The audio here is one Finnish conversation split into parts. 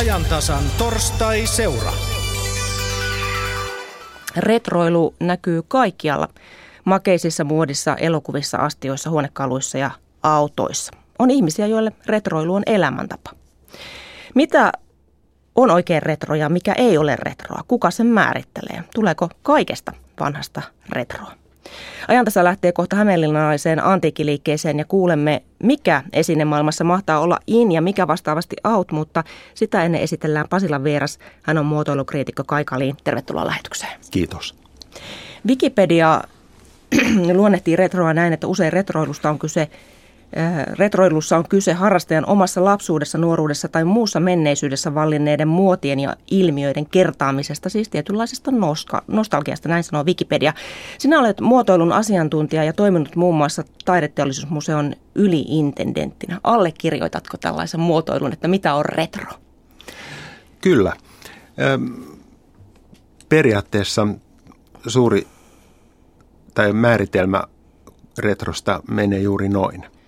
ajantasan torstai-seura. Retroilu näkyy kaikkialla. Makeisissa, muodissa, elokuvissa, astioissa, huonekaluissa ja autoissa. On ihmisiä, joille retroilu on elämäntapa. Mitä on oikein retro ja mikä ei ole retroa? Kuka sen määrittelee? Tuleeko kaikesta vanhasta retroa? Ajantasa lähtee kohta hämeenlinnalaiseen antiikkiliikkeeseen ja kuulemme, mikä esinemaailmassa mahtaa olla in ja mikä vastaavasti out, mutta sitä ennen esitellään Pasilan vieras. Hän on muotoilukriitikko Kaikaliin. Tervetuloa lähetykseen. Kiitos. Wikipedia luonnehtii retroa näin, että usein retroilusta on kyse Retroilussa on kyse harrastajan omassa lapsuudessa, nuoruudessa tai muussa menneisyydessä vallinneiden muotien ja ilmiöiden kertaamisesta, siis tietynlaisesta noska, nostalgiasta, näin sanoo Wikipedia. Sinä olet muotoilun asiantuntija ja toiminut muun muassa taideteollisuusmuseon yliintendenttinä. Allekirjoitatko tällaisen muotoilun, että mitä on retro? Kyllä. Periaatteessa suuri tai määritelmä retrosta menee juuri noin –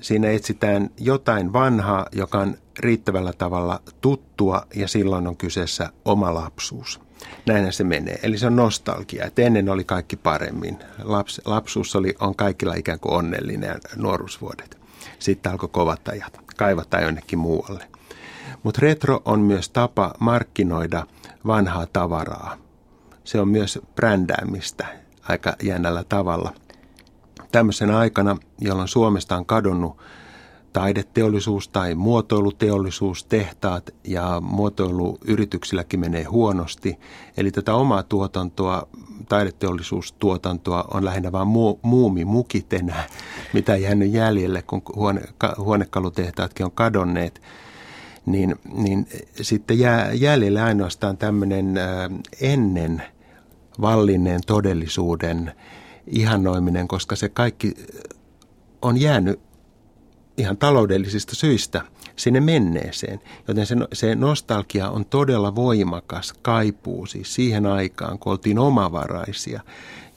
Siinä etsitään jotain vanhaa, joka on riittävällä tavalla tuttua ja silloin on kyseessä oma lapsuus. Näinhän se menee. Eli se on nostalgia, että ennen oli kaikki paremmin. Laps, lapsuus oli, on kaikilla ikään kuin onnellinen nuoruusvuodet. Sitten alkoi kovat ajat, kaivata jonnekin muualle. Mutta retro on myös tapa markkinoida vanhaa tavaraa. Se on myös brändäämistä aika jännällä tavalla – tämmöisenä aikana, jolloin Suomesta on kadonnut taideteollisuus tai muotoiluteollisuus, tehtaat ja muotoiluyrityksilläkin menee huonosti. Eli tätä omaa tuotantoa, taideteollisuustuotantoa on lähinnä vain mu- muumimukit enää, mitä ei jäänyt jäljelle, kun huone, ka, huonekalutehtaatkin on kadonneet. Niin, niin sitten jää jäljelle ainoastaan tämmöinen ennen vallinneen todellisuuden ihannoiminen, koska se kaikki on jäänyt ihan taloudellisista syistä sinne menneeseen. Joten se, se nostalgia on todella voimakas kaipuu siis siihen aikaan, kun oltiin omavaraisia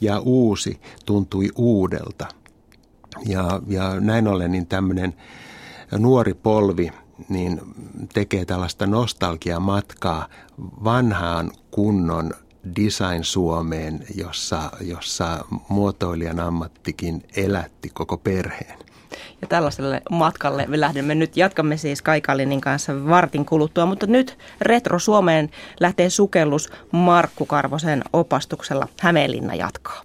ja uusi tuntui uudelta. Ja, ja näin ollen niin tämmöinen nuori polvi niin tekee tällaista nostalgiamatkaa vanhaan kunnon Design Suomeen, jossa, jossa muotoilijan ammattikin elätti koko perheen. Ja tällaiselle matkalle me lähdemme nyt. Jatkamme siis Kaikalinin kanssa vartin kuluttua, mutta nyt Retro Suomeen lähtee sukellus Markku Karvosen opastuksella. Hämeenlinna jatkaa.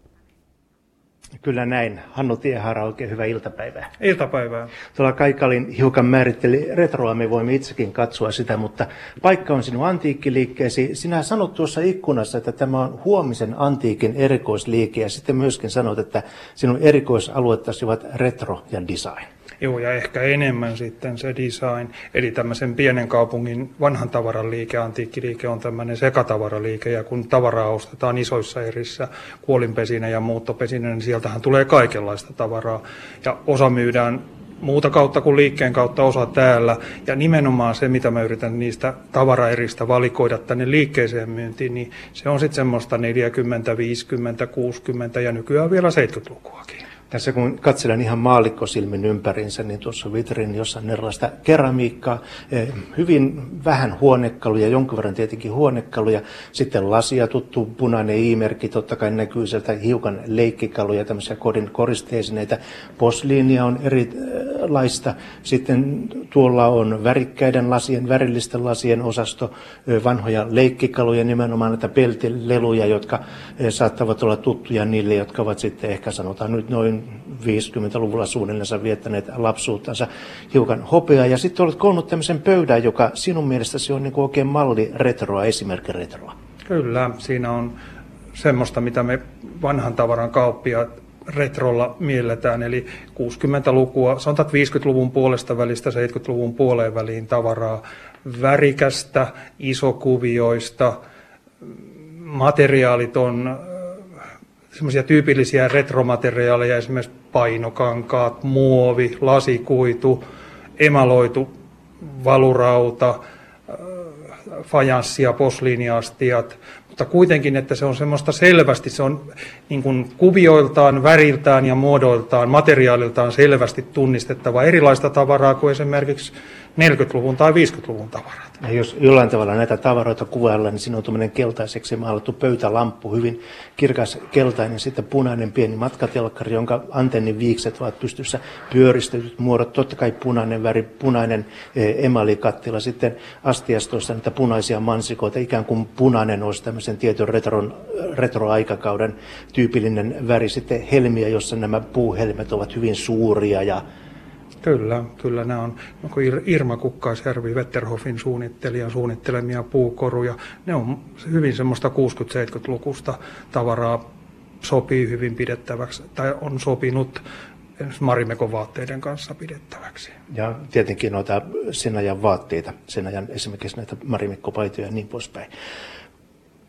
Kyllä näin. Hannu Tiehara, oikein hyvää iltapäivää. Iltapäivää. Tuolla Kaikalin hiukan määritteli retroa, me voimme itsekin katsoa sitä, mutta paikka on sinun antiikkiliikkeesi. Sinä sanot tuossa ikkunassa, että tämä on huomisen antiikin erikoisliike ja sitten myöskin sanot, että sinun erikoisaluettasi ovat retro ja design. Joo, ja ehkä enemmän sitten se design. Eli tämmöisen pienen kaupungin vanhan tavaran liike, antiikkiliike on tämmöinen sekatavaraliike, ja kun tavaraa ostetaan isoissa erissä, kuolinpesinä ja muuttopesinä, niin sieltähän tulee kaikenlaista tavaraa. Ja osa myydään muuta kautta kuin liikkeen kautta osa täällä. Ja nimenomaan se, mitä mä yritän niistä tavaraeristä valikoida tänne liikkeeseen myyntiin, niin se on sitten semmoista 40, 50, 60 ja nykyään vielä 70-lukuakin. Tässä kun katselen ihan maallikkosilmin ympärinsä, niin tuossa vitrin jossa on erilaista keramiikkaa, eh, hyvin vähän huonekaluja, jonkun verran tietenkin huonekaluja, sitten lasia, tuttu punainen i-merkki, totta kai näkyy sieltä hiukan leikkikaluja, tämmöisiä kodin koristeesineitä, posliinia on erilaista, sitten tuolla on värikkäiden lasien, värillisten lasien osasto, eh, vanhoja leikkikaluja, nimenomaan näitä peltileluja, jotka eh, saattavat olla tuttuja niille, jotka ovat sitten ehkä sanotaan nyt noin 50-luvulla suunnilleen viettäneet lapsuuttansa hiukan hopeaa. Ja sitten olet koonnut tämmöisen pöydän, joka sinun mielestäsi on niin kuin oikein malli retroa, esimerkki retroa. Kyllä, siinä on semmoista, mitä me vanhan tavaran kauppia retrolla mielletään, eli 60-lukua, sanotaan 50-luvun puolesta välistä 70-luvun puoleen väliin tavaraa, värikästä, isokuvioista, materiaalit on semmoisia tyypillisiä retromateriaaleja, esimerkiksi painokankaat, muovi, lasikuitu, emaloitu valurauta, äh, fajanssia, posliiniastiat, mutta kuitenkin, että se on semmoista selvästi, se on niin kuin kuvioiltaan, väriltään ja muodoiltaan, materiaaliltaan selvästi tunnistettava erilaista tavaraa kuin esimerkiksi 40-luvun tai 50-luvun tavarat. Ja jos jollain tavalla näitä tavaroita kuvaillaan, niin siinä on tuommoinen keltaiseksi maalattu pöytälamppu, hyvin kirkas keltainen, sitten punainen pieni matkatelkkari, jonka antennin viikset ovat pystyssä pyöristetyt muodot, totta kai punainen väri, punainen e, emalikattila, sitten astiastoissa niitä punaisia mansikoita, ikään kuin punainen olisi tämmöisen tietyn retron, retroaikakauden tyypillinen väri, sitten helmiä, jossa nämä puuhelmet ovat hyvin suuria ja Kyllä, kyllä nämä on Irma Kukkaisjärvi, Wetterhoffin suunnittelijan suunnittelemia puukoruja. Ne on hyvin semmoista 60-70-lukusta tavaraa, sopii hyvin pidettäväksi, tai on sopinut Marimekon vaatteiden kanssa pidettäväksi. Ja tietenkin noita sen ajan vaatteita, sen ajan esimerkiksi näitä Marimekko-paitoja ja niin poispäin.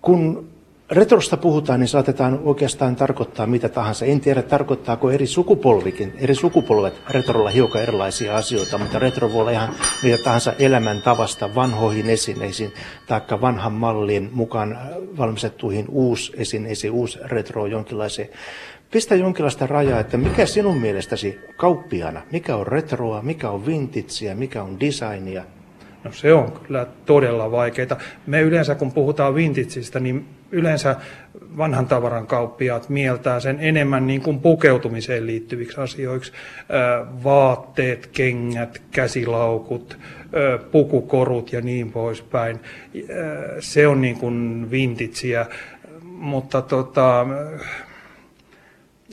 Kun retrosta puhutaan, niin saatetaan oikeastaan tarkoittaa mitä tahansa. En tiedä, tarkoittaako eri sukupolvikin, eri sukupolvet retrolla hiukan erilaisia asioita, mutta retro voi olla ihan mitä tahansa elämäntavasta vanhoihin esineisiin, taikka vanhan mallin mukaan valmistettuihin esineisiin, uusi retro jonkinlaiseen. Pistä jonkinlaista rajaa, että mikä sinun mielestäsi kauppiana, mikä on retroa, mikä on vintagea, mikä on designia, No se on kyllä todella vaikeaa. Me yleensä kun puhutaan vintageista, niin yleensä vanhan tavaran kauppiaat mieltää sen enemmän niin kuin pukeutumiseen liittyviksi asioiksi. Vaatteet, kengät, käsilaukut, pukukorut ja niin poispäin. Se on niin kuin vintagea, mutta tota,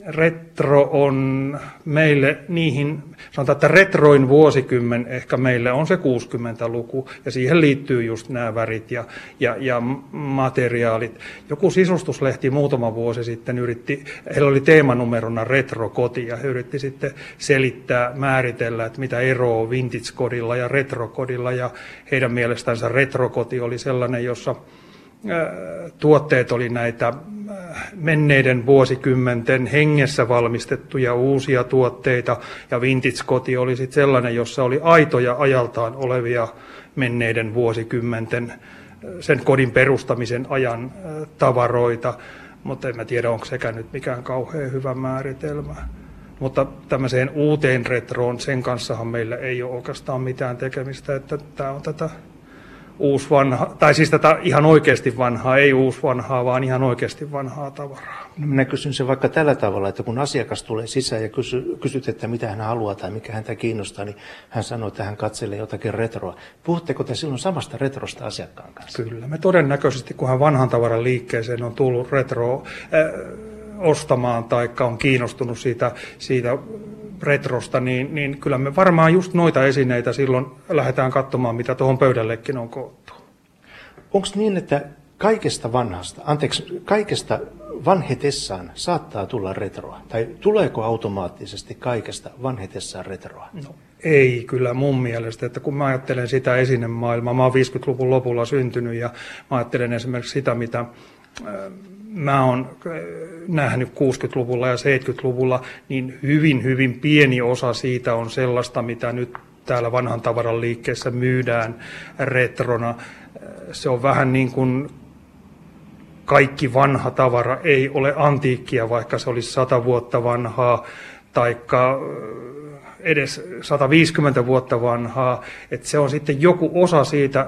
retro on meille niihin, sanotaan, että retroin vuosikymmen ehkä meille on se 60-luku, ja siihen liittyy just nämä värit ja, ja, ja materiaalit. Joku sisustuslehti muutama vuosi sitten yritti, heillä oli teemanumerona retrokoti, ja he yritti sitten selittää, määritellä, että mitä eroa vintage-kodilla ja retrokodilla, ja heidän mielestänsä retrokoti oli sellainen, jossa tuotteet oli näitä menneiden vuosikymmenten hengessä valmistettuja uusia tuotteita, ja vintage-koti oli sitten sellainen, jossa oli aitoja ajaltaan olevia menneiden vuosikymmenten sen kodin perustamisen ajan tavaroita, mutta en mä tiedä, onko sekään nyt mikään kauhean hyvä määritelmä. Mutta tämmöiseen uuteen retroon, sen kanssahan meillä ei ole oikeastaan mitään tekemistä, että tämä on tätä uusi vanha, tai siis tätä ihan oikeasti vanhaa, ei uusi vanhaa, vaan ihan oikeasti vanhaa tavaraa. No minä kysyn se vaikka tällä tavalla, että kun asiakas tulee sisään ja kysy, kysyt, että mitä hän haluaa tai mikä häntä kiinnostaa, niin hän sanoo, että hän katselee jotakin retroa. Puhutteko te silloin samasta retrosta asiakkaan kanssa? Kyllä, me todennäköisesti, kun hän vanhan tavaran liikkeeseen on tullut retro äh, ostamaan tai on kiinnostunut siitä, siitä retrosta, niin, niin kyllä me varmaan just noita esineitä silloin lähdetään katsomaan, mitä tuohon pöydällekin on koottu. Onko niin, että kaikesta vanhasta, anteeksi, kaikesta vanhetessaan saattaa tulla retroa? Tai tuleeko automaattisesti kaikesta vanhetessaan retroa? No, ei kyllä mun mielestä, että kun mä ajattelen sitä esinemaailmaa, mä oon 50-luvun lopulla syntynyt ja mä ajattelen esimerkiksi sitä, mitä mä oon äh, nähnyt 60-luvulla ja 70-luvulla, niin hyvin, hyvin pieni osa siitä on sellaista, mitä nyt täällä vanhan tavaran liikkeessä myydään retrona. Äh, se on vähän niin kuin kaikki vanha tavara ei ole antiikkia, vaikka se olisi 100 vuotta vanhaa, taikka äh, edes 150 vuotta vanhaa. Että se on sitten joku osa siitä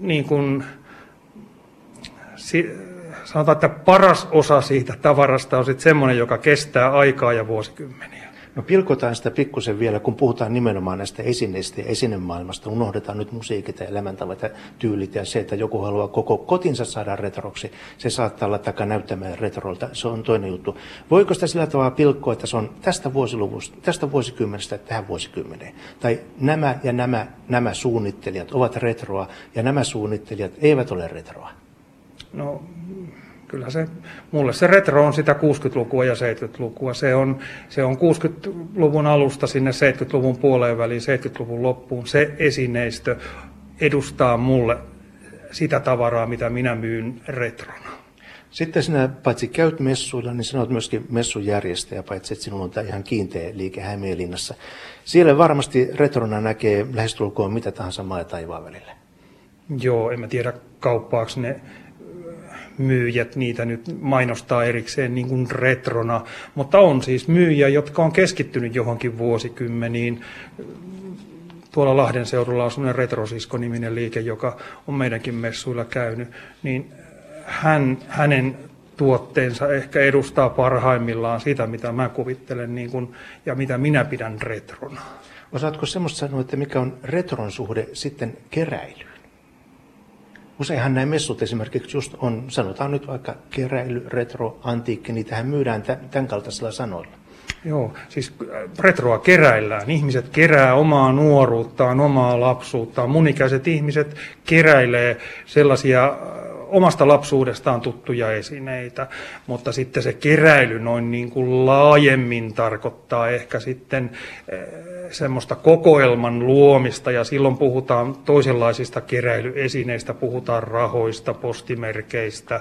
niin kuin, sanotaan, että paras osa siitä tavarasta on sitten semmoinen, joka kestää aikaa ja vuosikymmeniä. No pilkotaan sitä pikkusen vielä, kun puhutaan nimenomaan näistä esineistä ja esinemaailmasta. Unohdetaan nyt musiikit ja elämäntavat ja tyylit ja se, että joku haluaa koko kotinsa saada retroksi. Se saattaa olla takaa näyttämään retrolta. Se on toinen juttu. Voiko sitä sillä tavalla pilkkoa, että se on tästä vuosiluvusta, tästä vuosikymmenestä tähän vuosikymmeneen? Tai nämä ja nämä, nämä suunnittelijat ovat retroa ja nämä suunnittelijat eivät ole retroa? No kyllä se, mulle se retro on sitä 60-lukua ja 70-lukua. Se on, se on 60-luvun alusta sinne 70-luvun puoleen väliin, 70-luvun loppuun. Se esineistö edustaa mulle sitä tavaraa, mitä minä myyn retrona. Sitten sinä paitsi käyt messuilla, niin sinä olet myöskin messujärjestäjä, paitsi että sinulla on tämä ihan kiinteä liike Hämeenlinnassa. Siellä varmasti retrona näkee lähestulkoon mitä tahansa maa ja taivaan välillä. Joo, en mä tiedä kauppaako ne myyjät niitä nyt mainostaa erikseen niin kuin retrona, mutta on siis myyjiä, jotka on keskittynyt johonkin vuosikymmeniin tuolla Lahden seudulla on semmoinen Retrosisko-niminen liike, joka on meidänkin messuilla käynyt, niin hän, hänen tuotteensa ehkä edustaa parhaimmillaan sitä, mitä mä kuvittelen niin kuin, ja mitä minä pidän retrona. Osaatko semmoista sanoa, että mikä on retron suhde sitten keräilyyn? Useinhan nämä messut esimerkiksi just on, sanotaan nyt vaikka keräily, retro, antiikki, niitähän myydään tämän kaltaisilla sanoilla. Joo, siis äh, retroa keräillään. Ihmiset kerää omaa nuoruuttaan, omaa lapsuuttaan. Munikäiset ihmiset keräilee sellaisia äh, omasta lapsuudestaan tuttuja esineitä, mutta sitten se keräily noin niin kuin laajemmin tarkoittaa ehkä sitten äh, semmoista kokoelman luomista ja silloin puhutaan toisenlaisista keräilyesineistä, puhutaan rahoista, postimerkeistä,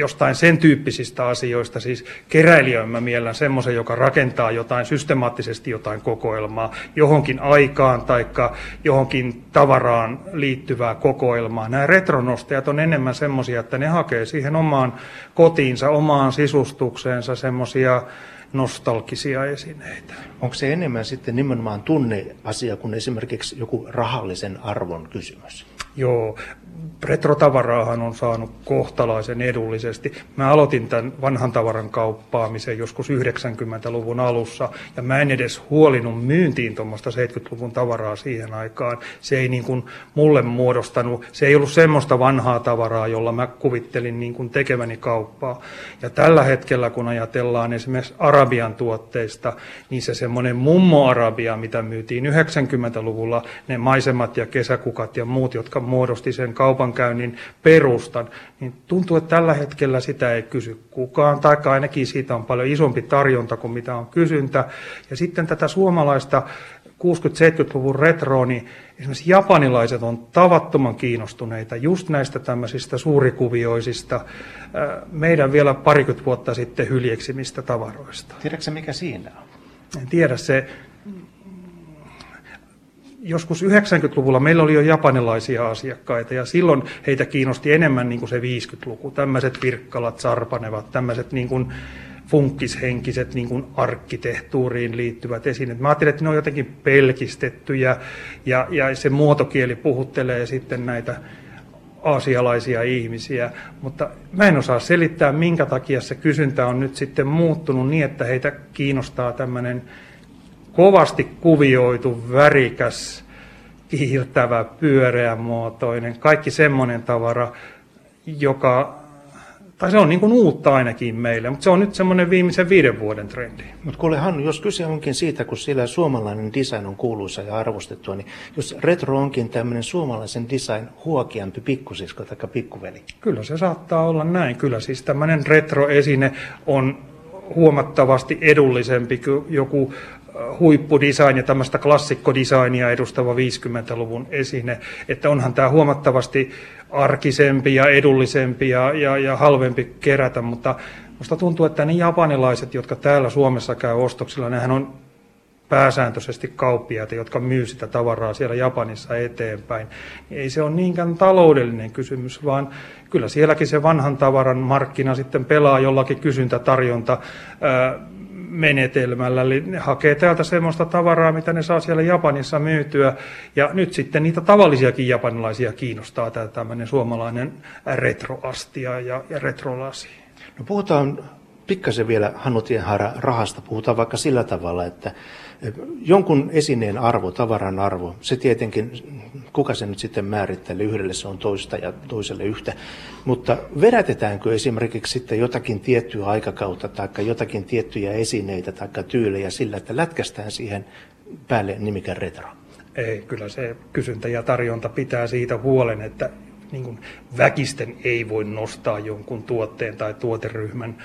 jostain sen tyyppisistä asioista. Siis keräilijän mä miellän semmoisen, joka rakentaa jotain systemaattisesti jotain kokoelmaa johonkin aikaan tai johonkin tavaraan liittyvää kokoelmaa. Nämä retronostajat on enemmän semmoisia, että ne hakee siihen omaan kotiinsa, omaan sisustukseensa semmoisia nostalgisia esineitä. Onko se enemmän sitten nimenomaan tunneasia kuin esimerkiksi joku rahallisen arvon kysymys? Joo, retrotavaraahan on saanut kohtalaisen edullisesti. Mä aloitin tämän vanhan tavaran kauppaamisen joskus 90-luvun alussa, ja mä en edes huolinut myyntiin tuommoista 70-luvun tavaraa siihen aikaan. Se ei niin kuin mulle muodostanut, se ei ollut semmoista vanhaa tavaraa, jolla mä kuvittelin niin kuin tekeväni kauppaa. Ja tällä hetkellä, kun ajatellaan esimerkiksi Arabian tuotteista, niin se semmoinen mummo-Arabia, mitä myytiin 90-luvulla, ne maisemat ja kesäkukat ja muut, jotka muodosti sen kaupankäynnin perustan, niin tuntuu, että tällä hetkellä sitä ei kysy kukaan, tai ainakin siitä on paljon isompi tarjonta kuin mitä on kysyntä. Ja sitten tätä suomalaista 60-70-luvun retroa, niin esimerkiksi japanilaiset on tavattoman kiinnostuneita just näistä tämmöisistä suurikuvioisista, meidän vielä parikymmentä vuotta sitten hyljeksimistä tavaroista. Tiedätkö mikä siinä on? En tiedä, se joskus 90-luvulla meillä oli jo japanilaisia asiakkaita ja silloin heitä kiinnosti enemmän niin kuin se 50-luku. Tämmöiset virkkalat, sarpanevat, tämmöiset niin kuin funkkishenkiset niin kuin arkkitehtuuriin liittyvät esineet. Mä ajattelin, että ne on jotenkin pelkistettyjä ja, ja se muotokieli puhuttelee sitten näitä aasialaisia ihmisiä, mutta mä en osaa selittää, minkä takia se kysyntä on nyt sitten muuttunut niin, että heitä kiinnostaa tämmöinen kovasti kuvioitu, värikäs, kiiltävä, pyöreämuotoinen, kaikki semmoinen tavara, joka, tai se on niin kuin uutta ainakin meille, mutta se on nyt semmoinen viimeisen viiden vuoden trendi. Mutta kuule Hannu, jos kyse onkin siitä, kun siellä suomalainen design on kuuluisa ja arvostettua, niin jos retro onkin tämmöinen suomalaisen design huokiampi pikkusisko tai pikkuveli? Kyllä se saattaa olla näin. Kyllä siis tämmöinen retroesine on huomattavasti edullisempi kuin joku huippudesign ja tämmöistä klassikkodesignia edustava 50-luvun esine, että onhan tämä huomattavasti arkisempi ja edullisempi ja, ja, ja halvempi kerätä, mutta Minusta tuntuu, että ne japanilaiset, jotka täällä Suomessa käy ostoksilla, nehän on pääsääntöisesti kauppiaita, jotka myy sitä tavaraa siellä Japanissa eteenpäin. Ei se ole niinkään taloudellinen kysymys, vaan kyllä sielläkin se vanhan tavaran markkina sitten pelaa jollakin kysyntätarjonta menetelmällä. Eli ne hakee täältä semmoista tavaraa, mitä ne saa siellä Japanissa myytyä. Ja nyt sitten niitä tavallisiakin japanilaisia kiinnostaa tämä tämmöinen suomalainen retroastia ja, ja retrolasi. No puhutaan pikkasen vielä Hannu Tienhaara rahasta. Puhutaan vaikka sillä tavalla, että jonkun esineen arvo, tavaran arvo, se tietenkin, kuka se nyt sitten määrittelee, yhdelle se on toista ja toiselle yhtä, mutta vedätetäänkö esimerkiksi sitten jotakin tiettyä aikakautta tai jotakin tiettyjä esineitä tai tyylejä sillä, että lätkästään siihen päälle nimikään retro? Ei, kyllä se kysyntä ja tarjonta pitää siitä huolen, että niin kuin väkisten ei voi nostaa jonkun tuotteen tai tuoteryhmän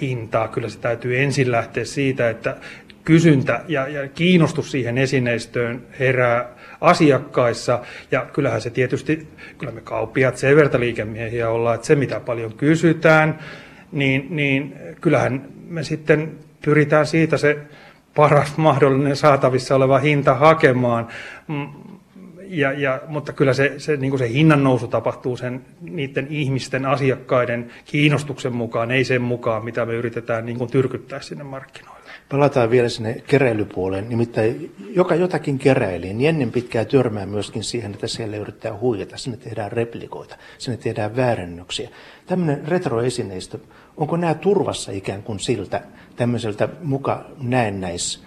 hintaa. Kyllä se täytyy ensin lähteä siitä, että kysyntä ja, ja kiinnostus siihen esineistöön herää asiakkaissa. Ja kyllähän se tietysti, kyllä me kauppiat sen verta liikemiehiä ollaan, että se mitä paljon kysytään, niin, niin kyllähän me sitten pyritään siitä se paras mahdollinen saatavissa oleva hinta hakemaan. Mm, ja, ja, mutta kyllä se, se, niin se hinnan nousu tapahtuu sen, niiden ihmisten, asiakkaiden kiinnostuksen mukaan, ei sen mukaan, mitä me yritetään niin tyrkyttää sinne markkinoille. Palataan vielä sinne keräilypuoleen. Nimittäin joka jotakin keräili, niin ennen pitkää törmää myöskin siihen, että siellä yrittää huijata. Sinne tehdään replikoita, sinne tehdään väärennöksiä. Tämmöinen retroesineistö, onko nämä turvassa ikään kuin siltä tämmöiseltä muka näennäis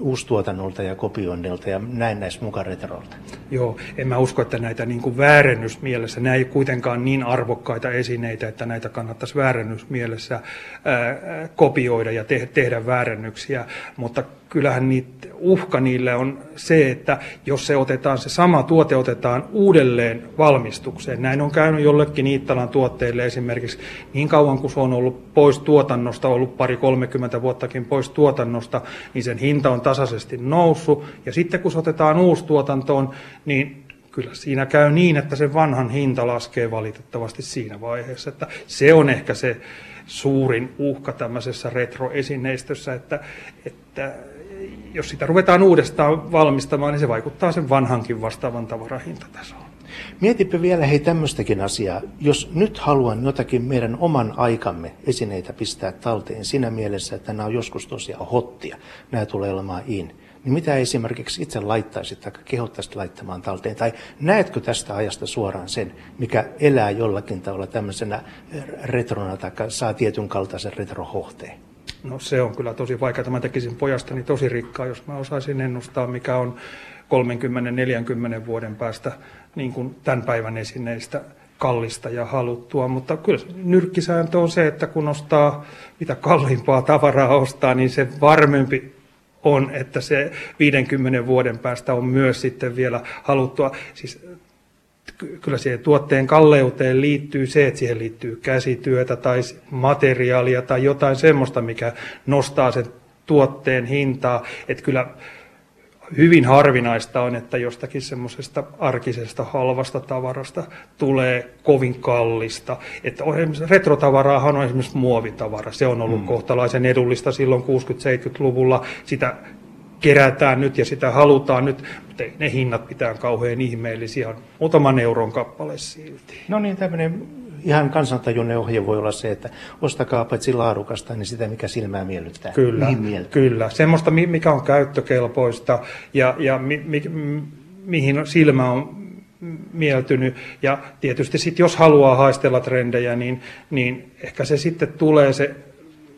uustuotannolta ja kopioinnilta ja näin näissä mukaan retrolta. Joo, en mä usko, että näitä niin kuin väärennysmielessä, nämä ei kuitenkaan niin arvokkaita esineitä, että näitä kannattaisi väärennysmielessä ää, kopioida ja te- tehdä väärännyksiä, mutta kyllähän niitä, uhka niille on se, että jos se otetaan, se sama tuote otetaan uudelleen valmistukseen. Näin on käynyt jollekin Iittalan tuotteille esimerkiksi niin kauan kuin se on ollut pois tuotannosta, ollut pari 30 vuottakin pois tuotannosta, niin sen hinta on tasaisesti noussut. Ja sitten kun se otetaan uusi tuotantoon, niin kyllä siinä käy niin, että se vanhan hinta laskee valitettavasti siinä vaiheessa. Että se on ehkä se suurin uhka tämmöisessä retroesineistössä, että, että jos sitä ruvetaan uudestaan valmistamaan, niin se vaikuttaa sen vanhankin vastaavan tavaran hintatasoon. Mietipä vielä hei tämmöistäkin asiaa. Jos nyt haluan jotakin meidän oman aikamme esineitä pistää talteen siinä mielessä, että nämä on joskus tosiaan hottia, nämä tulee olemaan in, niin mitä esimerkiksi itse laittaisit tai kehottaisit laittamaan talteen? Tai näetkö tästä ajasta suoraan sen, mikä elää jollakin tavalla tämmöisenä retrona tai saa tietyn kaltaisen retrohohteen? No se on kyllä tosi vaikea. Mä tekisin pojastani tosi rikkaa, jos mä osaisin ennustaa, mikä on 30-40 vuoden päästä niin kuin tämän päivän esineistä kallista ja haluttua, mutta kyllä nyrkkisääntö on se, että kun ostaa mitä kalliimpaa tavaraa ostaa, niin se varmempi on, että se 50 vuoden päästä on myös sitten vielä haluttua. Siis kyllä siihen tuotteen kalleuteen liittyy se, että siihen liittyy käsityötä tai materiaalia tai jotain semmoista, mikä nostaa sen tuotteen hintaa. Että kyllä hyvin harvinaista on, että jostakin semmoisesta arkisesta halvasta tavarasta tulee kovin kallista. Että retrotavaraahan on esimerkiksi muovitavara. Se on ollut mm. kohtalaisen edullista silloin 60-70-luvulla. Sitä kerätään nyt ja sitä halutaan nyt, mutta ne hinnat pitää kauhean ihmeellisiä, on muutaman euron kappale silti. No niin, tämmöinen ihan kansantajuinen ohje voi olla se, että ostakaa paitsi laadukasta, niin sitä, mikä silmää miellyttää. Kyllä, kyllä. Semmoista, mikä on käyttökelpoista ja, ja mi, mi, mihin silmä on mieltynyt. Ja tietysti sitten, jos haluaa haistella trendejä, niin, niin ehkä se sitten tulee se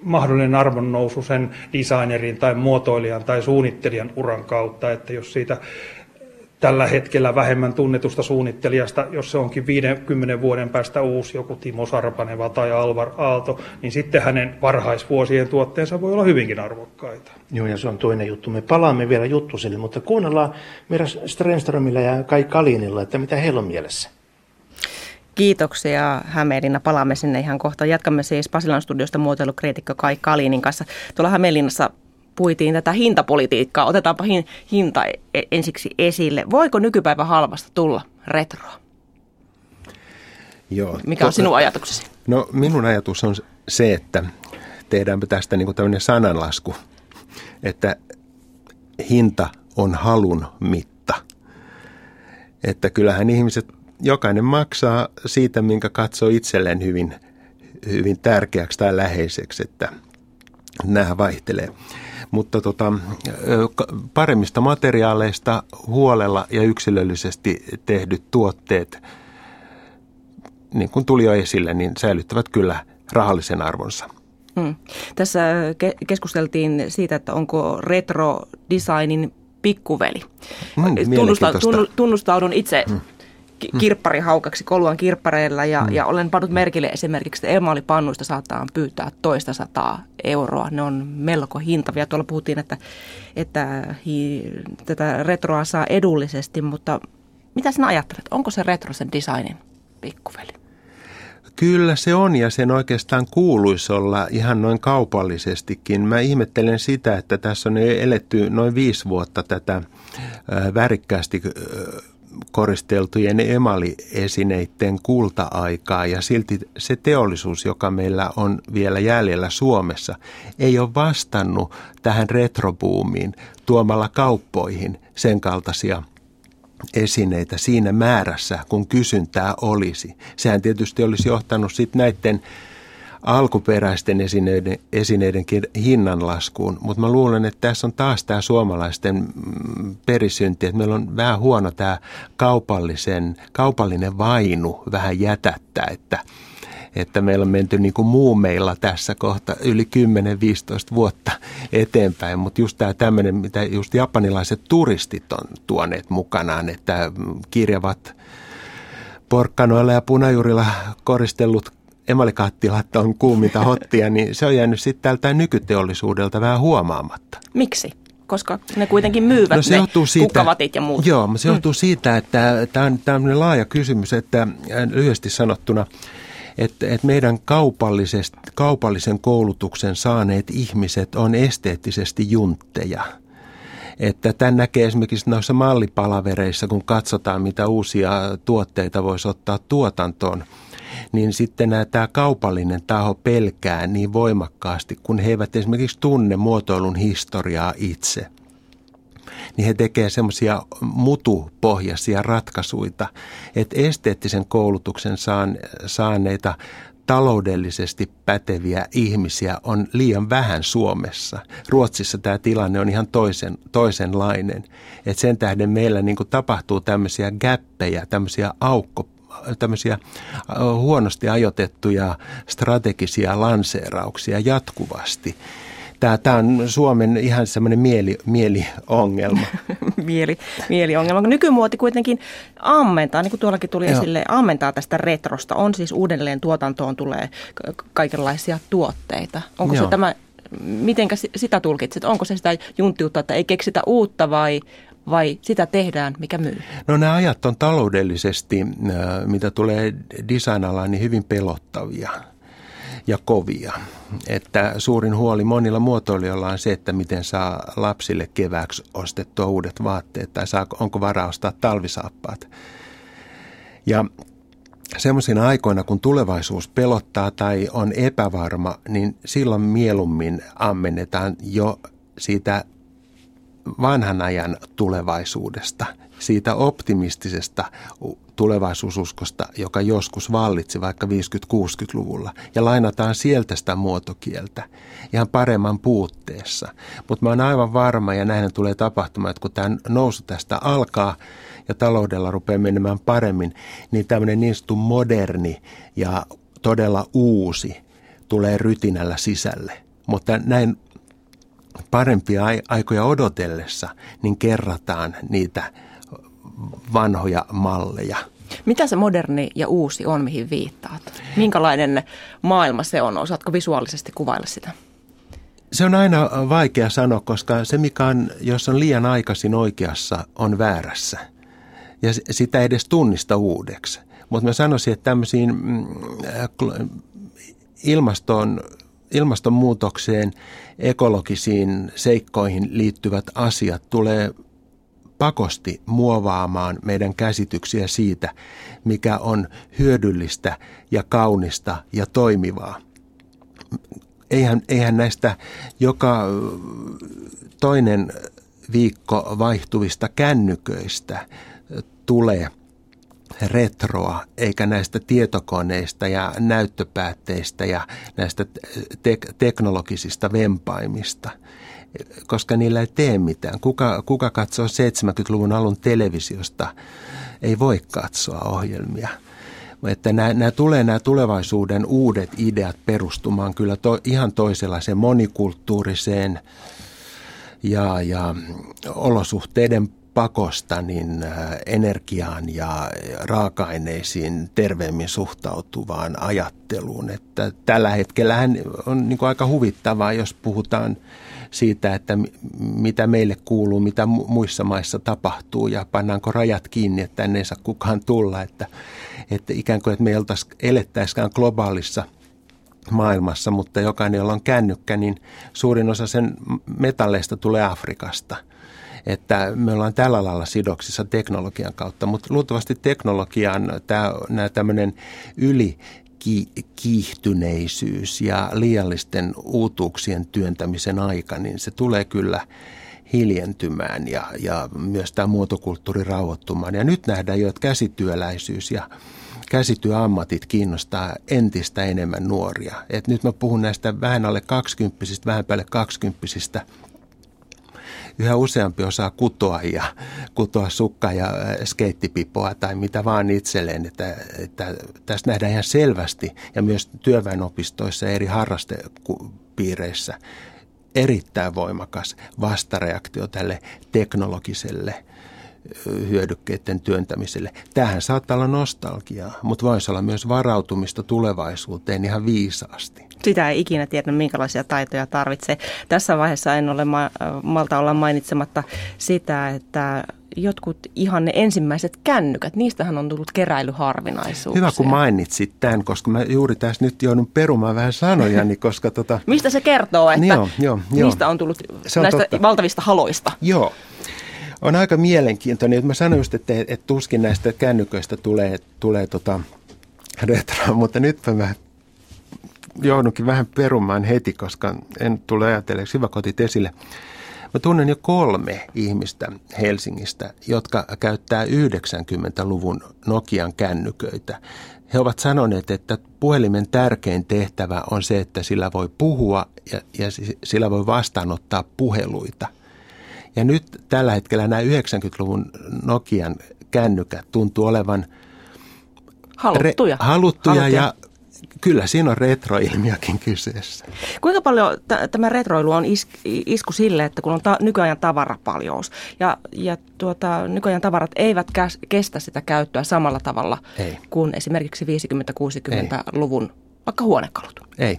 mahdollinen arvonnousu sen designerin tai muotoilijan tai suunnittelijan uran kautta, että jos siitä tällä hetkellä vähemmän tunnetusta suunnittelijasta, jos se onkin 50 vuoden päästä uusi joku Timo Sarpaneva tai Alvar Aalto, niin sitten hänen varhaisvuosien tuotteensa voi olla hyvinkin arvokkaita. Joo, ja se on toinen juttu. Me palaamme vielä juttusille, mutta kuunnellaan Mira Strenströmillä ja Kai Kalinilla, että mitä heillä on mielessä. Kiitoksia Hämeenlinna. Palaamme sinne ihan kohta. Jatkamme siis Pasilan studiosta muotoilukriitikko Kai Kalinin kanssa. Tuolla Hämeenlinnassa puitiin tätä hintapolitiikkaa. Otetaanpa hin, hinta e, ensiksi esille. Voiko nykypäivä halvasta tulla retroa? Joo. Mikä on sinun ajatuksesi? No minun ajatus on se, että tehdäänpä tästä niin kuin tämmöinen sananlasku, että hinta on halun mitta. Että kyllähän ihmiset jokainen maksaa siitä, minkä katsoo itselleen hyvin, hyvin tärkeäksi tai läheiseksi, että nämä vaihtelee. Mutta tota, paremmista materiaaleista huolella ja yksilöllisesti tehdyt tuotteet, niin kuin tuli jo esille, niin säilyttävät kyllä rahallisen arvonsa. Hmm. Tässä keskusteltiin siitä, että onko retro-designin pikkuveli. Hmm, Tunnusta, tunnustaudun itse hmm kirpparihaukaksi Koluan kirppareilla ja, mm. ja olen pannut merkille esimerkiksi, että emaalipannuista saattaa pyytää toista sataa euroa. Ne on melko hintavia. Tuolla puhuttiin, että, että hi, tätä retroa saa edullisesti, mutta mitä sinä ajattelet? Onko se retro sen designin pikkuveli? Kyllä se on ja sen oikeastaan kuuluisi olla ihan noin kaupallisestikin. Mä ihmettelen sitä, että tässä on eletty noin viisi vuotta tätä värikkäästi koristeltujen emaliesineiden kulta-aikaa ja silti se teollisuus, joka meillä on vielä jäljellä Suomessa, ei ole vastannut tähän retrobuumiin tuomalla kauppoihin sen kaltaisia esineitä siinä määrässä, kun kysyntää olisi. Sehän tietysti olisi johtanut sitten näiden alkuperäisten esineiden, esineidenkin hinnanlaskuun. Mutta mä luulen, että tässä on taas tämä suomalaisten mm, perisynti, että meillä on vähän huono tämä kaupallisen, kaupallinen vainu vähän jätättää, että – että meillä on menty niin kuin muumeilla tässä kohta yli 10-15 vuotta eteenpäin, mutta just tämä tämmöinen, mitä just japanilaiset turistit on tuoneet mukanaan, että kirjavat porkkanoilla ja punajurilla koristellut emalikattilat on kuuminta hottia, niin se on jäänyt sitten tältä nykyteollisuudelta vähän huomaamatta. Miksi? koska ne kuitenkin myyvät no se ne siitä, kukavatit ja muut. Joo, se johtuu mm. siitä, että tämä on tämmöinen laaja kysymys, että lyhyesti sanottuna että, että meidän kaupallisen koulutuksen saaneet ihmiset on esteettisesti juntteja. Että tämän näkee esimerkiksi noissa mallipalavereissa, kun katsotaan, mitä uusia tuotteita voisi ottaa tuotantoon niin sitten tämä kaupallinen taho pelkää niin voimakkaasti, kun he eivät esimerkiksi tunne muotoilun historiaa itse niin he tekevät semmoisia mutupohjaisia ratkaisuja, että esteettisen koulutuksen saan, saaneita taloudellisesti päteviä ihmisiä on liian vähän Suomessa. Ruotsissa tämä tilanne on ihan toisen, toisenlainen. Et sen tähden meillä niin tapahtuu tämmöisiä gäppejä, tämmöisiä aukko tämmöisiä huonosti ajotettuja strategisia lanseerauksia jatkuvasti. Tämä, tämä on Suomen ihan semmoinen mieli, mieliongelma. mieli, mieliongelma. Nykymuoti kuitenkin ammentaa, niin kuin tuollakin tuli Joo. esille, ammentaa tästä retrosta. On siis uudelleen tuotantoon tulee kaikenlaisia tuotteita. Onko Joo. se tämä, miten sitä tulkitset? Onko se sitä junttiutta, että ei keksitä uutta vai, vai sitä tehdään, mikä myy? No nämä ajat on taloudellisesti, äh, mitä tulee designalaan, niin hyvin pelottavia ja kovia. Että suurin huoli monilla muotoilijoilla on se, että miten saa lapsille kevääksi ostettua uudet vaatteet tai saa, onko varaa ostaa talvisaappaat. Ja semmoisina aikoina, kun tulevaisuus pelottaa tai on epävarma, niin silloin mieluummin ammennetaan jo siitä vanhan ajan tulevaisuudesta, siitä optimistisesta tulevaisuususkosta, joka joskus vallitsi vaikka 50-60-luvulla, ja lainataan sieltä sitä muotokieltä ihan paremman puutteessa. Mutta mä oon aivan varma, ja näin tulee tapahtumaan, että kun tämä nousu tästä alkaa ja taloudella rupeaa menemään paremmin, niin tämmöinen niin sanottu moderni ja todella uusi tulee rytinällä sisälle. Mutta näin parempia aikoja odotellessa, niin kerrataan niitä vanhoja malleja. Mitä se moderni ja uusi on, mihin viittaat? Minkälainen maailma se on? Osaatko visuaalisesti kuvailla sitä? Se on aina vaikea sanoa, koska se mikä on, jos on liian aikaisin oikeassa, on väärässä. Ja sitä ei edes tunnista uudeksi. Mutta mä sanoisin, että tämmöisiin mm, ilmaston, ilmastonmuutokseen, ekologisiin seikkoihin liittyvät asiat tulee pakosti muovaamaan meidän käsityksiä siitä, mikä on hyödyllistä ja kaunista ja toimivaa. Eihän, eihän näistä joka toinen viikko vaihtuvista kännyköistä tule retroa, eikä näistä tietokoneista ja näyttöpäätteistä ja näistä tek- teknologisista vempaimista – koska niillä ei tee mitään. Kuka, kuka katsoo 70-luvun alun televisiosta, ei voi katsoa ohjelmia. Että nämä, nämä tulee nämä tulevaisuuden uudet ideat perustumaan kyllä to, ihan toisenlaiseen monikulttuuriseen ja, ja olosuhteiden pakosta niin äh, energiaan ja raaka-aineisiin terveemmin suhtautuvaan ajatteluun. Että tällä hetkellä on niin kuin aika huvittavaa, jos puhutaan siitä, että mitä meille kuuluu, mitä muissa maissa tapahtuu ja pannaanko rajat kiinni, että tänne ei saa kukaan tulla. Että, että ikään kuin, että me elettäisikään globaalissa maailmassa, mutta jokainen, jolla on kännykkä, niin suurin osa sen metalleista tulee Afrikasta – että me ollaan tällä lailla sidoksissa teknologian kautta, mutta luultavasti teknologian tämä tämmöinen yli kiihtyneisyys ja liiallisten uutuuksien työntämisen aika, niin se tulee kyllä hiljentymään ja, ja myös tämä muotokulttuuri rauhoittumaan. Ja nyt nähdään jo, että käsityöläisyys ja käsityöammatit kiinnostaa entistä enemmän nuoria. Et nyt mä puhun näistä vähän alle kaksikymppisistä, vähän päälle kaksikymppisistä yhä useampi osaa kutoa ja kutoa sukka ja skeittipipoa tai mitä vaan itselleen. Että, että tästä nähdään ihan selvästi ja myös työväenopistoissa eri harrastepiireissä erittäin voimakas vastareaktio tälle teknologiselle hyödykkeiden työntämiselle. Tähän saattaa olla nostalgiaa, mutta voisi olla myös varautumista tulevaisuuteen ihan viisaasti. Sitä ei ikinä tiedä, minkälaisia taitoja tarvitsee. Tässä vaiheessa en ole ma- malta olla mainitsematta sitä, että jotkut ihan ne ensimmäiset kännykät, niistähän on tullut keräilyharvinaisuuksia. Hyvä, kun mainitsit tämän, koska mä juuri tässä nyt joudun perumaan vähän sanojani, koska tota... Mistä se kertoo, että joo, joo, joo. niistä on tullut se on näistä totta. valtavista haloista? Joo, on aika mielenkiintoinen. Mä sanoin just, että, että tuskin näistä kännyköistä tulee, tulee tota retroa, mutta nyt mä joudunkin vähän perumaan heti, koska en tule ajatelleeksi. Hyvä kotit esille. Mä tunnen jo kolme ihmistä Helsingistä, jotka käyttää 90-luvun Nokian kännyköitä. He ovat sanoneet, että puhelimen tärkein tehtävä on se, että sillä voi puhua ja, ja sillä voi vastaanottaa puheluita. Ja nyt tällä hetkellä nämä 90-luvun Nokian kännykät tuntuu olevan haluttuja, re, haluttuja, haluttuja. ja kyllä siinä on retroilmiökin kyseessä. Kuinka paljon t- tämä retroilu on is- isku sille, että kun on ta- nykyajan tavarapaljous ja, ja tuota, nykyajan tavarat eivät käs- kestä sitä käyttöä samalla tavalla Ei. kuin esimerkiksi 50-60-luvun vaikka huonekalut? Ei.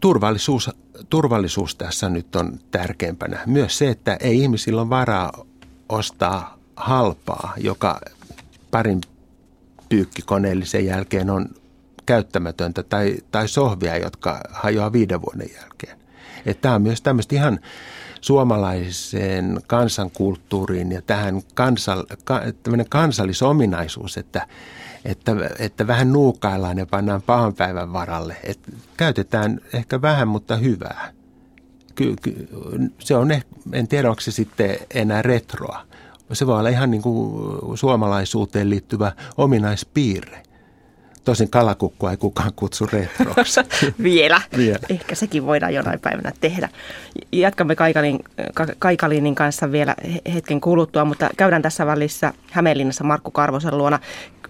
Turvallisuus turvallisuus tässä nyt on tärkeimpänä. Myös se, että ei ihmisillä ole varaa ostaa halpaa, joka parin pyykkikoneellisen jälkeen on käyttämätöntä, tai, tai sohvia, jotka hajoaa viiden vuoden jälkeen. Tämä on myös tämmöistä ihan suomalaiseen kansankulttuuriin ja tähän kansal, ka, kansallisominaisuus, että että, että vähän nuukaillaan ja pannaan pahan päivän varalle. Että käytetään ehkä vähän, mutta hyvää. Ky, ky, se on, ehkä, en tiedä onko se sitten enää retroa. Se voi olla ihan niin kuin suomalaisuuteen liittyvä ominaispiirre. Tosin kalakukkua ei kukaan kutsu retroksi. Vielä. Vielä. Ehkä sekin voidaan jonain päivänä tehdä. Jatkamme Kaikalin, Kaikalinin kanssa vielä hetken kuluttua, mutta käydään tässä välissä Hämeenlinnassa Markku Karvosen luona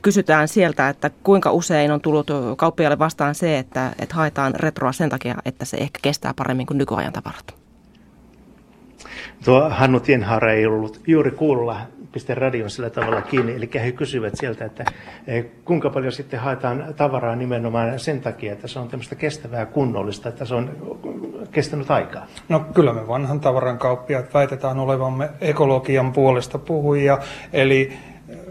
kysytään sieltä, että kuinka usein on tullut kauppialle vastaan se, että, että haetaan retroa sen takia, että se ehkä kestää paremmin kuin nykyajan tavarat. Tuo Hannu Tienhaara ei ollut juuri kuulla piste radion sillä tavalla kiinni, eli he kysyvät sieltä, että eh, kuinka paljon sitten haetaan tavaraa nimenomaan sen takia, että se on tämmöistä kestävää kunnollista, että se on kestänyt aikaa. No kyllä me vanhan tavaran kauppiaat väitetään olevamme ekologian puolesta puhujia, eli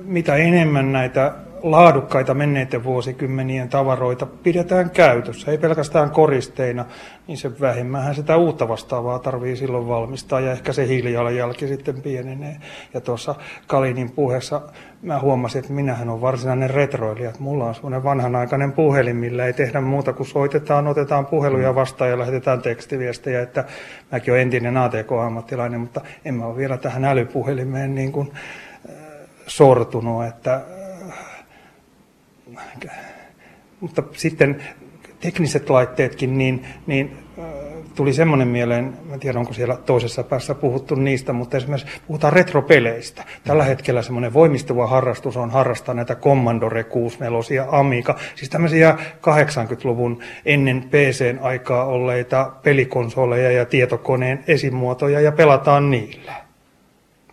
mitä enemmän näitä laadukkaita menneiden vuosikymmenien tavaroita pidetään käytössä, ei pelkästään koristeina, niin se vähemmän sitä uutta vastaavaa tarvii silloin valmistaa ja ehkä se hiilijalanjälki sitten pienenee. Ja tuossa Kalinin puheessa mä huomasin, että minähän on varsinainen retroilija, että mulla on semmoinen vanhanaikainen puhelin, millä ei tehdä muuta kuin soitetaan, otetaan puheluja vastaan ja lähetetään tekstiviestejä, että mäkin olen entinen ATK-ammattilainen, mutta en mä ole vielä tähän älypuhelimeen niin kuin sortunut, että mutta sitten tekniset laitteetkin, niin, niin tuli semmoinen mieleen, en tiedä onko siellä toisessa päässä puhuttu niistä, mutta esimerkiksi puhutaan retropeleistä. Tällä hetkellä semmoinen voimistuva harrastus on harrastaa näitä Commodore 64 Amiga, siis tämmöisiä 80-luvun ennen PCn aikaa olleita pelikonsoleja ja tietokoneen esimuotoja ja pelataan niillä.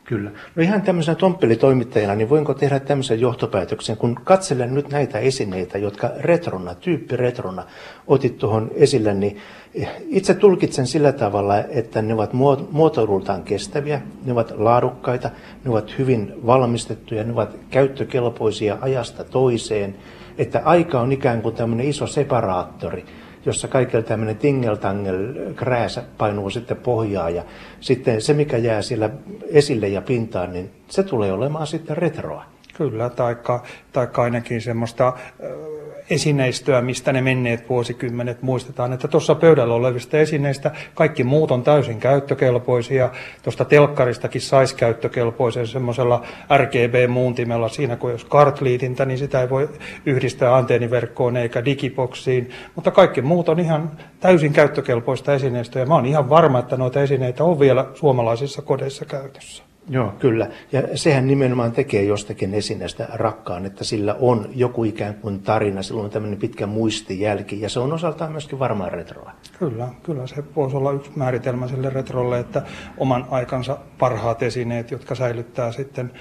Kyllä. No ihan tämmöisenä tomppelitoimittajana, niin voinko tehdä tämmöisen johtopäätöksen, kun katselen nyt näitä esineitä, jotka retrona, tyyppi retrona otit tuohon esille, niin itse tulkitsen sillä tavalla, että ne ovat muotoilultaan kestäviä, ne ovat laadukkaita, ne ovat hyvin valmistettuja, ne ovat käyttökelpoisia ajasta toiseen, että aika on ikään kuin tämmöinen iso separaattori, jossa kaikilla tämmöinen tingeltangel krääsä painuu sitten pohjaa ja sitten se, mikä jää siellä esille ja pintaan, niin se tulee olemaan sitten retroa. Kyllä, taikka, taikka ainakin semmoista esineistöä, mistä ne menneet vuosikymmenet muistetaan, että tuossa pöydällä olevista esineistä kaikki muut on täysin käyttökelpoisia. Tuosta telkkaristakin saisi käyttökelpoisen semmoisella RGB-muuntimella siinä, kun jos kartliitintä, niin sitä ei voi yhdistää antenniverkkoon eikä digiboksiin, mutta kaikki muut on ihan täysin käyttökelpoista esineistöä ja mä oon ihan varma, että noita esineitä on vielä suomalaisissa kodeissa käytössä. Joo, kyllä. Ja sehän nimenomaan tekee jostakin esineestä rakkaan, että sillä on joku ikään kuin tarina, sillä on tämmöinen pitkä muistijälki, ja se on osaltaan myöskin varmaan retroa. Kyllä, kyllä se voisi olla yksi määritelmä sille retrolle, että oman aikansa parhaat esineet, jotka säilyttää sitten,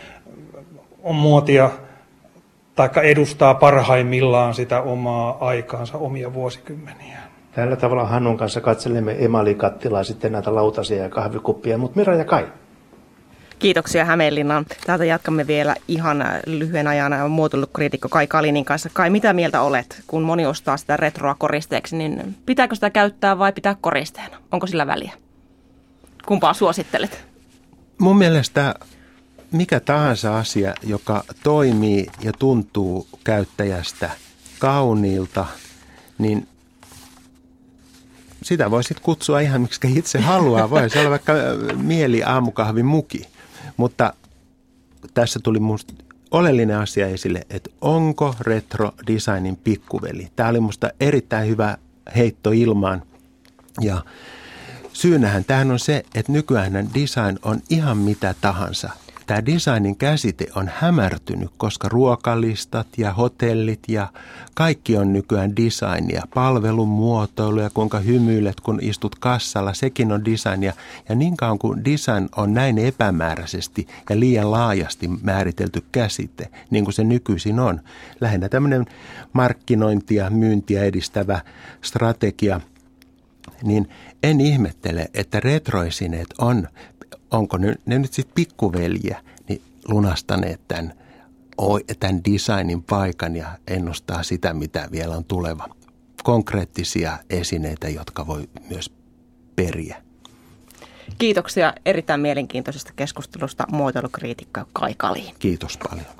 on muotia, taikka edustaa parhaimmillaan sitä omaa aikaansa, omia vuosikymmeniä. Tällä tavalla Hannun kanssa katselemme emalikattilaa, sitten näitä lautasia ja kahvikuppia, mutta Mira ja Kai, Kiitoksia Hämeenlinnaan. Täältä jatkamme vielä ihan lyhyen ajan muotoilukriitikko Kai Kalinin kanssa. Kai, mitä mieltä olet, kun moni ostaa sitä retroa koristeeksi, niin pitääkö sitä käyttää vai pitää koristeena? Onko sillä väliä? Kumpaa suosittelet? Mun mielestä mikä tahansa asia, joka toimii ja tuntuu käyttäjästä kauniilta, niin sitä voisit kutsua ihan miksi itse haluaa. Voi se olla vaikka mieli aamukahvin muki. Mutta tässä tuli minusta oleellinen asia esille, että onko retro designin pikkuveli. Tämä oli minusta erittäin hyvä heitto ilmaan. Ja syynähän tähän on se, että nykyään design on ihan mitä tahansa tämä designin käsite on hämärtynyt, koska ruokalistat ja hotellit ja kaikki on nykyään designia. Palvelun muotoilu ja kuinka hymyilet, kun istut kassalla, sekin on designia. Ja niin kauan kuin design on näin epämääräisesti ja liian laajasti määritelty käsite, niin kuin se nykyisin on, lähinnä tämmöinen markkinointia, myyntiä edistävä strategia, niin en ihmettele, että retroesineet on onko ne, ne nyt sitten pikkuveljiä, niin lunastaneet tämän, tämän designin paikan ja ennustaa sitä, mitä vielä on tuleva. Konkreettisia esineitä, jotka voi myös periä. Kiitoksia erittäin mielenkiintoisesta keskustelusta muotoilukriitikko Kai Kaliin. Kiitos paljon.